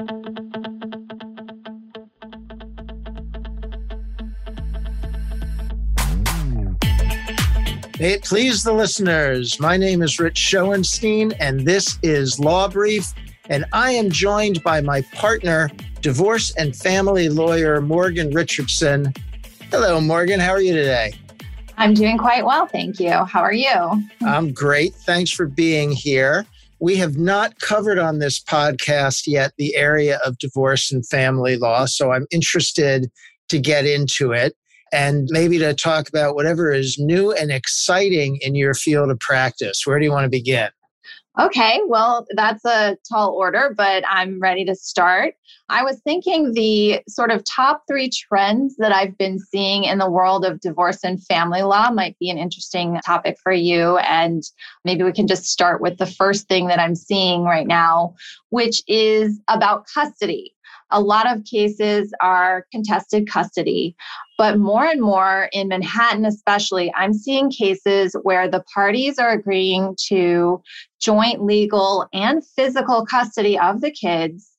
May it please the listeners, my name is Rich Schoenstein, and this is Law Brief. And I am joined by my partner, divorce and family lawyer Morgan Richardson. Hello, Morgan. How are you today? I'm doing quite well, thank you. How are you? I'm great. Thanks for being here. We have not covered on this podcast yet the area of divorce and family law, so I'm interested to get into it and maybe to talk about whatever is new and exciting in your field of practice. Where do you want to begin? Okay, well, that's a tall order, but I'm ready to start. I was thinking the sort of top three trends that I've been seeing in the world of divorce and family law might be an interesting topic for you. And maybe we can just start with the first thing that I'm seeing right now, which is about custody. A lot of cases are contested custody, but more and more in Manhattan, especially, I'm seeing cases where the parties are agreeing to joint legal and physical custody of the kids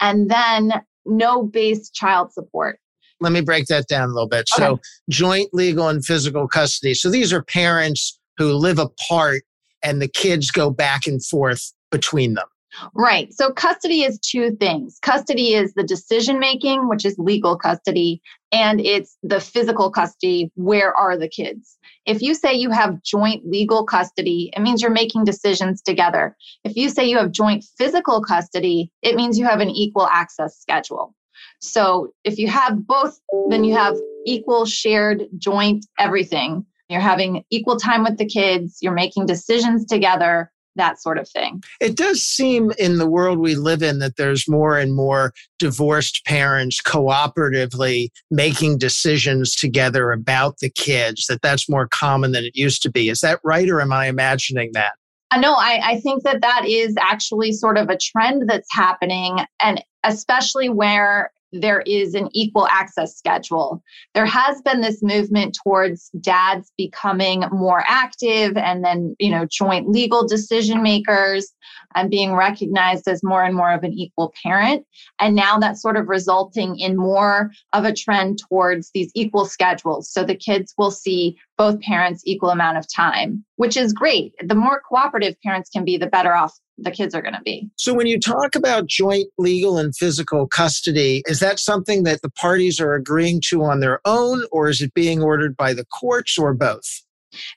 and then no base child support. Let me break that down a little bit. Okay. So, joint legal and physical custody. So, these are parents who live apart and the kids go back and forth between them. Right. So custody is two things. Custody is the decision making, which is legal custody, and it's the physical custody. Where are the kids? If you say you have joint legal custody, it means you're making decisions together. If you say you have joint physical custody, it means you have an equal access schedule. So if you have both, then you have equal shared joint everything. You're having equal time with the kids, you're making decisions together that sort of thing. It does seem in the world we live in that there's more and more divorced parents cooperatively making decisions together about the kids, that that's more common than it used to be. Is that right, or am I imagining that? Uh, no, I, I think that that is actually sort of a trend that's happening, and especially where there is an equal access schedule. There has been this movement towards dads becoming more active and then, you know, joint legal decision makers and being recognized as more and more of an equal parent. And now that's sort of resulting in more of a trend towards these equal schedules. So the kids will see both parents equal amount of time, which is great. The more cooperative parents can be, the better off the kids are going to be. So, when you talk about joint legal and physical custody, is that something that the parties are agreeing to on their own, or is it being ordered by the courts, or both?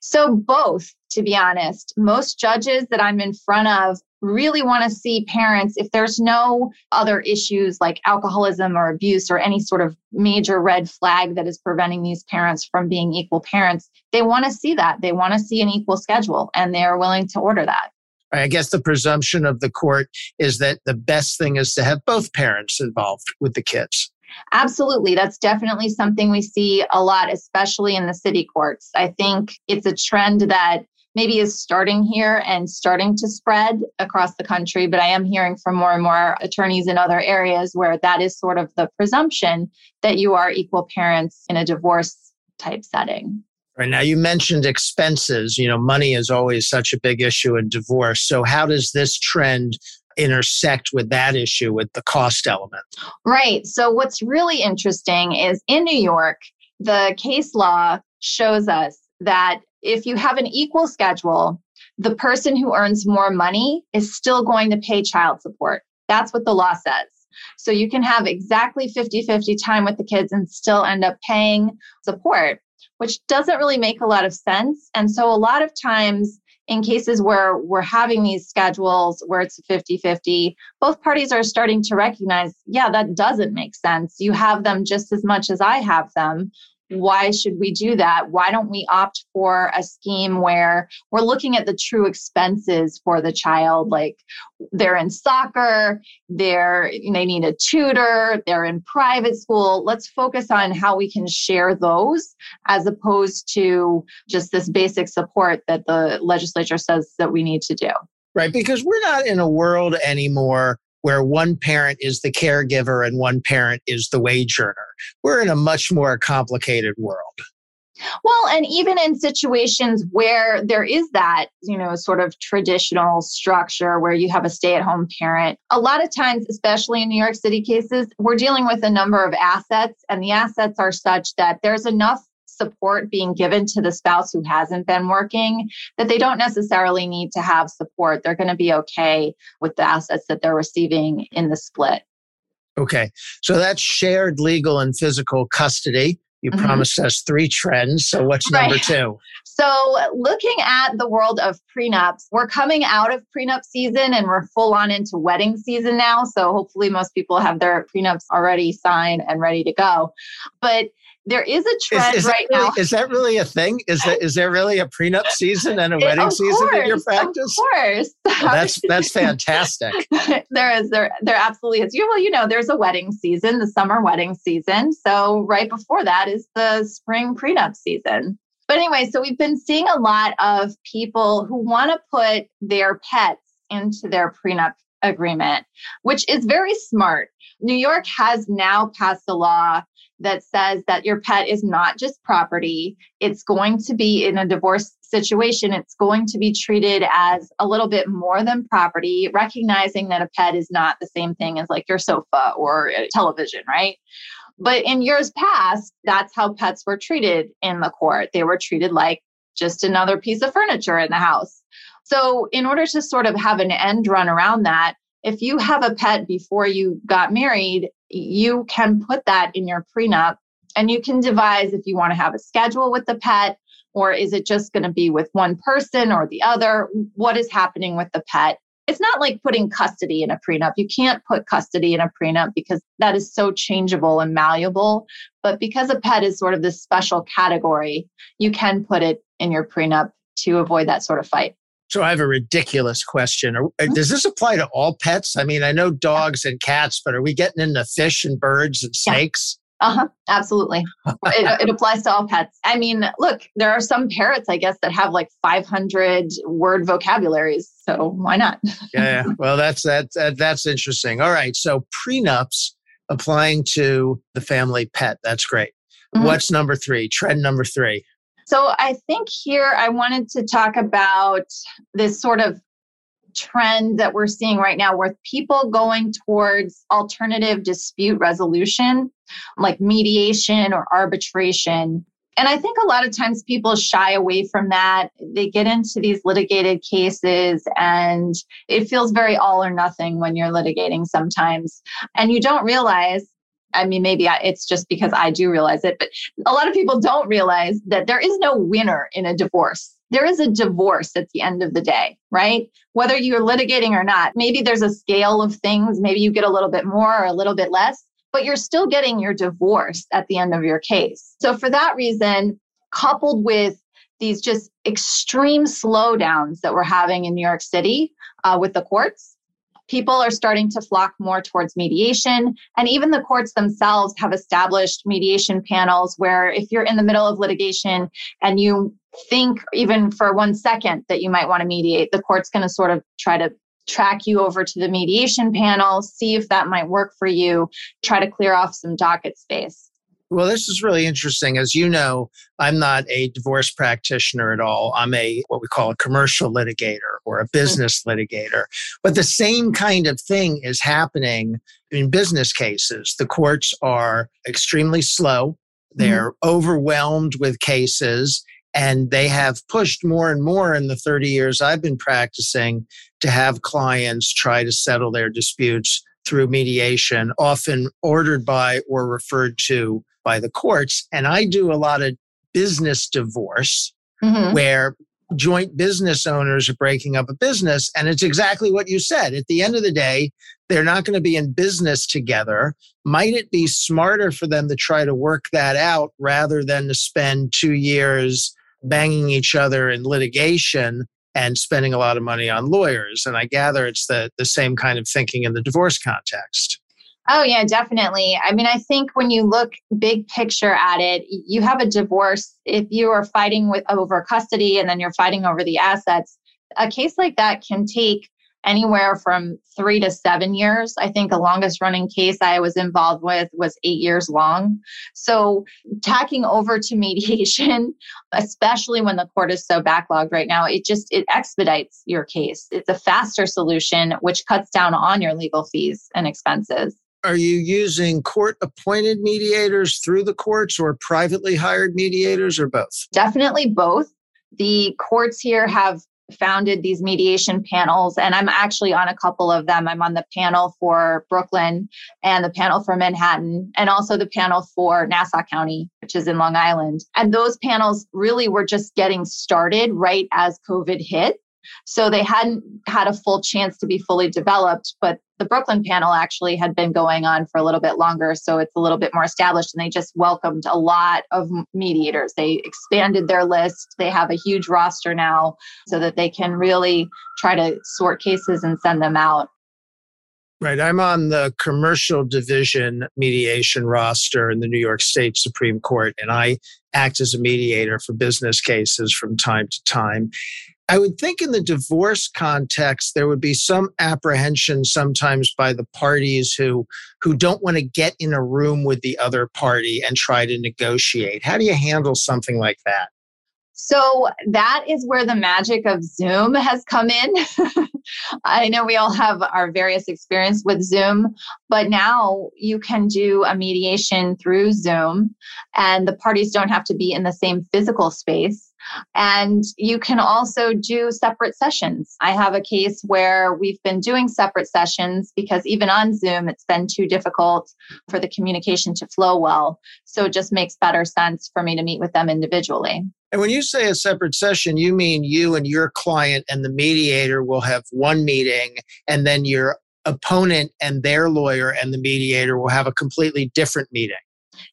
So, both, to be honest. Most judges that I'm in front of really want to see parents, if there's no other issues like alcoholism or abuse or any sort of major red flag that is preventing these parents from being equal parents, they want to see that. They want to see an equal schedule and they are willing to order that. I guess the presumption of the court is that the best thing is to have both parents involved with the kids. Absolutely. That's definitely something we see a lot, especially in the city courts. I think it's a trend that maybe is starting here and starting to spread across the country, but I am hearing from more and more attorneys in other areas where that is sort of the presumption that you are equal parents in a divorce type setting. Right now, you mentioned expenses. You know, money is always such a big issue in divorce. So, how does this trend intersect with that issue with the cost element? Right. So, what's really interesting is in New York, the case law shows us that if you have an equal schedule, the person who earns more money is still going to pay child support. That's what the law says. So you can have exactly 50 50 time with the kids and still end up paying support which doesn't really make a lot of sense. And so, a lot of times, in cases where we're having these schedules where it's 50 50, both parties are starting to recognize, yeah, that doesn't make sense. You have them just as much as I have them why should we do that? Why don't we opt for a scheme where we're looking at the true expenses for the child? Like they're in soccer, they're they need a tutor, they're in private school. Let's focus on how we can share those as opposed to just this basic support that the legislature says that we need to do. Right, because we're not in a world anymore where one parent is the caregiver and one parent is the wage earner. We're in a much more complicated world. Well, and even in situations where there is that, you know, sort of traditional structure where you have a stay at home parent, a lot of times, especially in New York City cases, we're dealing with a number of assets, and the assets are such that there's enough support being given to the spouse who hasn't been working that they don't necessarily need to have support. They're going to be okay with the assets that they're receiving in the split. Okay. So that's shared legal and physical custody. You mm-hmm. promised us three trends. So what's right. number two? So, looking at the world of prenups, we're coming out of prenup season and we're full on into wedding season now. So, hopefully, most people have their prenups already signed and ready to go. But there is a trend is, is right really, now. Is that really a thing? Is that is there really a prenup season and a it, wedding season course, in your practice? Of course. Well, that's that's fantastic. there is there there absolutely is. You well, you know, there's a wedding season, the summer wedding season. So right before that is the spring prenup season. But anyway, so we've been seeing a lot of people who want to put their pets into their prenup agreement, which is very smart. New York has now passed a law that says that your pet is not just property. It's going to be in a divorce situation, it's going to be treated as a little bit more than property, recognizing that a pet is not the same thing as like your sofa or uh, television, right? But in years past, that's how pets were treated in the court. They were treated like just another piece of furniture in the house. So, in order to sort of have an end run around that, if you have a pet before you got married, you can put that in your prenup and you can devise if you want to have a schedule with the pet or is it just going to be with one person or the other? What is happening with the pet? It's not like putting custody in a prenup. You can't put custody in a prenup because that is so changeable and malleable. But because a pet is sort of this special category, you can put it in your prenup to avoid that sort of fight. So I have a ridiculous question. Uh, does this apply to all pets? I mean, I know dogs and cats, but are we getting into fish and birds and snakes? Yeah. Uh huh. Absolutely. it, it, applies to all pets. I mean, look, there are some parrots, I guess, that have like 500 word vocabularies. So why not? yeah, yeah. Well, that's that, that. That's interesting. All right. So prenups applying to the family pet. That's great. Mm-hmm. What's number three? Trend number three. So I think here I wanted to talk about this sort of trend that we're seeing right now with people going towards alternative dispute resolution, like mediation or arbitration. And I think a lot of times people shy away from that. They get into these litigated cases and it feels very all or nothing when you're litigating sometimes. And you don't realize I mean, maybe it's just because I do realize it, but a lot of people don't realize that there is no winner in a divorce. There is a divorce at the end of the day, right? Whether you're litigating or not, maybe there's a scale of things. Maybe you get a little bit more or a little bit less, but you're still getting your divorce at the end of your case. So, for that reason, coupled with these just extreme slowdowns that we're having in New York City uh, with the courts, people are starting to flock more towards mediation. And even the courts themselves have established mediation panels where if you're in the middle of litigation and you think even for one second that you might want to mediate, the court's going to sort of try to track you over to the mediation panel, see if that might work for you, try to clear off some docket space. Well, this is really interesting. As you know, I'm not a divorce practitioner at all. I'm a what we call a commercial litigator or a mm-hmm. business litigator. But the same kind of thing is happening in business cases. The courts are extremely slow. They're mm-hmm. overwhelmed with cases and they have pushed more and more in the 30 years I've been practicing to have clients try to settle their disputes through mediation, often ordered by or referred to by the courts. And I do a lot of business divorce mm-hmm. where joint business owners are breaking up a business. And it's exactly what you said. At the end of the day, they're not going to be in business together. Might it be smarter for them to try to work that out rather than to spend two years banging each other in litigation and spending a lot of money on lawyers? And I gather it's the, the same kind of thinking in the divorce context. Oh, yeah, definitely. I mean, I think when you look big picture at it, you have a divorce. If you are fighting with over custody and then you're fighting over the assets, a case like that can take anywhere from three to seven years. I think the longest running case I was involved with was eight years long. So, tacking over to mediation, especially when the court is so backlogged right now, it just it expedites your case. It's a faster solution, which cuts down on your legal fees and expenses. Are you using court appointed mediators through the courts or privately hired mediators or both? Definitely both. The courts here have founded these mediation panels, and I'm actually on a couple of them. I'm on the panel for Brooklyn and the panel for Manhattan, and also the panel for Nassau County, which is in Long Island. And those panels really were just getting started right as COVID hit. So they hadn't had a full chance to be fully developed, but the Brooklyn panel actually had been going on for a little bit longer. So it's a little bit more established. And they just welcomed a lot of mediators. They expanded their list. They have a huge roster now so that they can really try to sort cases and send them out. Right. I'm on the commercial division mediation roster in the New York State Supreme Court, and I act as a mediator for business cases from time to time. I would think in the divorce context, there would be some apprehension sometimes by the parties who, who don't want to get in a room with the other party and try to negotiate. How do you handle something like that? So that is where the magic of Zoom has come in. I know we all have our various experience with Zoom, but now you can do a mediation through Zoom and the parties don't have to be in the same physical space. And you can also do separate sessions. I have a case where we've been doing separate sessions because even on Zoom, it's been too difficult for the communication to flow well. So it just makes better sense for me to meet with them individually. And when you say a separate session, you mean you and your client and the mediator will have one meeting, and then your opponent and their lawyer and the mediator will have a completely different meeting.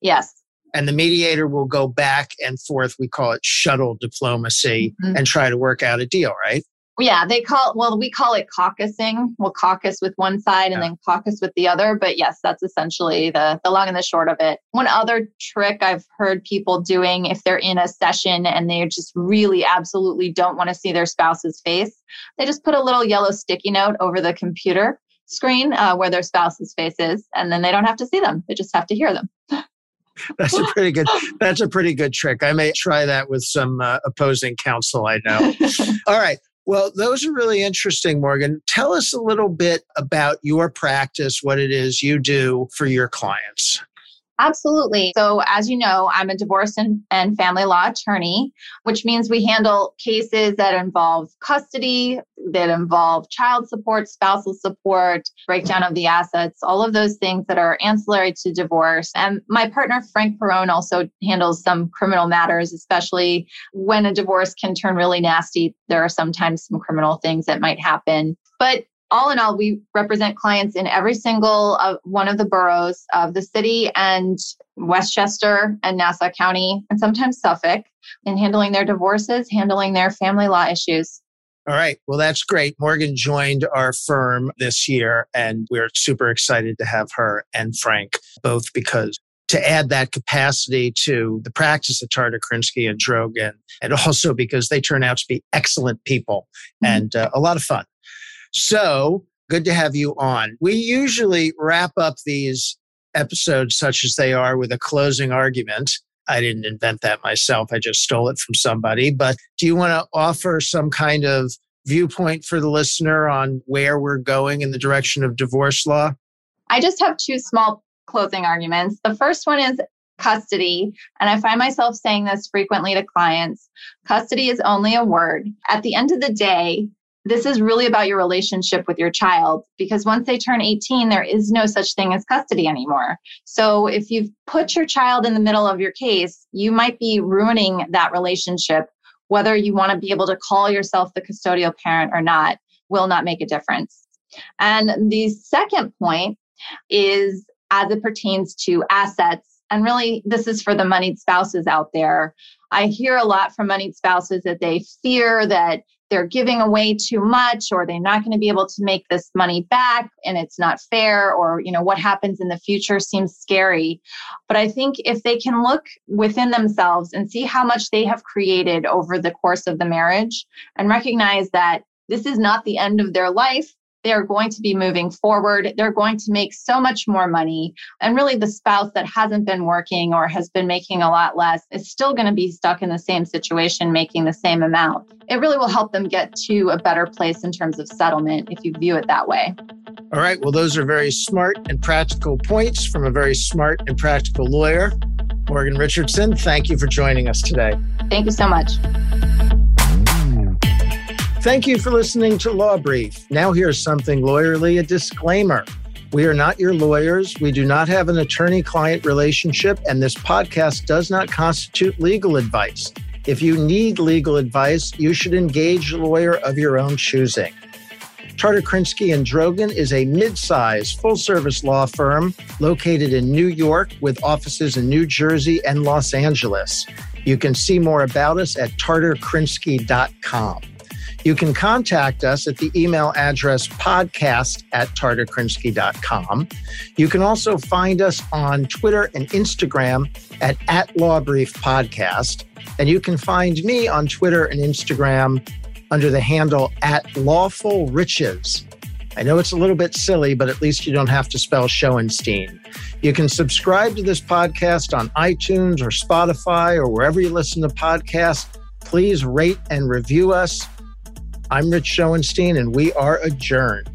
Yes. And the mediator will go back and forth. We call it shuttle diplomacy mm-hmm. and try to work out a deal, right? yeah they call well we call it caucusing we'll caucus with one side and then caucus with the other but yes that's essentially the, the long and the short of it one other trick i've heard people doing if they're in a session and they just really absolutely don't want to see their spouse's face they just put a little yellow sticky note over the computer screen uh, where their spouse's face is and then they don't have to see them they just have to hear them that's a pretty good that's a pretty good trick i may try that with some uh, opposing counsel i know all right well, those are really interesting, Morgan. Tell us a little bit about your practice, what it is you do for your clients. Absolutely. So, as you know, I'm a divorce and, and family law attorney, which means we handle cases that involve custody, that involve child support, spousal support, breakdown of the assets, all of those things that are ancillary to divorce. And my partner, Frank Perrone, also handles some criminal matters, especially when a divorce can turn really nasty. There are sometimes some criminal things that might happen. But all in all, we represent clients in every single uh, one of the boroughs of the city and Westchester and Nassau County, and sometimes Suffolk, in handling their divorces, handling their family law issues. All right. Well, that's great. Morgan joined our firm this year, and we're super excited to have her and Frank, both because to add that capacity to the practice of Tarter Krinsky and Drogin, and also because they turn out to be excellent people mm-hmm. and uh, a lot of fun. So good to have you on. We usually wrap up these episodes, such as they are, with a closing argument. I didn't invent that myself, I just stole it from somebody. But do you want to offer some kind of viewpoint for the listener on where we're going in the direction of divorce law? I just have two small closing arguments. The first one is custody. And I find myself saying this frequently to clients custody is only a word. At the end of the day, this is really about your relationship with your child because once they turn 18, there is no such thing as custody anymore. So if you've put your child in the middle of your case, you might be ruining that relationship. Whether you want to be able to call yourself the custodial parent or not will not make a difference. And the second point is as it pertains to assets. And really, this is for the moneyed spouses out there. I hear a lot from moneyed spouses that they fear that they're giving away too much or they're not going to be able to make this money back and it's not fair or you know what happens in the future seems scary. But i think if they can look within themselves and see how much they have created over the course of the marriage and recognize that this is not the end of their life they are going to be moving forward. They're going to make so much more money. And really, the spouse that hasn't been working or has been making a lot less is still going to be stuck in the same situation, making the same amount. It really will help them get to a better place in terms of settlement if you view it that way. All right. Well, those are very smart and practical points from a very smart and practical lawyer. Morgan Richardson, thank you for joining us today. Thank you so much. Thank you for listening to Law Brief. Now, here's something lawyerly a disclaimer. We are not your lawyers. We do not have an attorney client relationship, and this podcast does not constitute legal advice. If you need legal advice, you should engage a lawyer of your own choosing. Tarter Krinsky and Drogin is a mid-sized full-service law firm located in New York with offices in New Jersey and Los Angeles. You can see more about us at tarterkrinsky.com. You can contact us at the email address podcast at tarterkrinsky.com. You can also find us on Twitter and Instagram at, at Lawbrief Podcast. And you can find me on Twitter and Instagram under the handle at Lawful Riches. I know it's a little bit silly, but at least you don't have to spell Schoenstein. You can subscribe to this podcast on iTunes or Spotify or wherever you listen to podcasts. Please rate and review us. I'm Rich Schoenstein, and we are adjourned.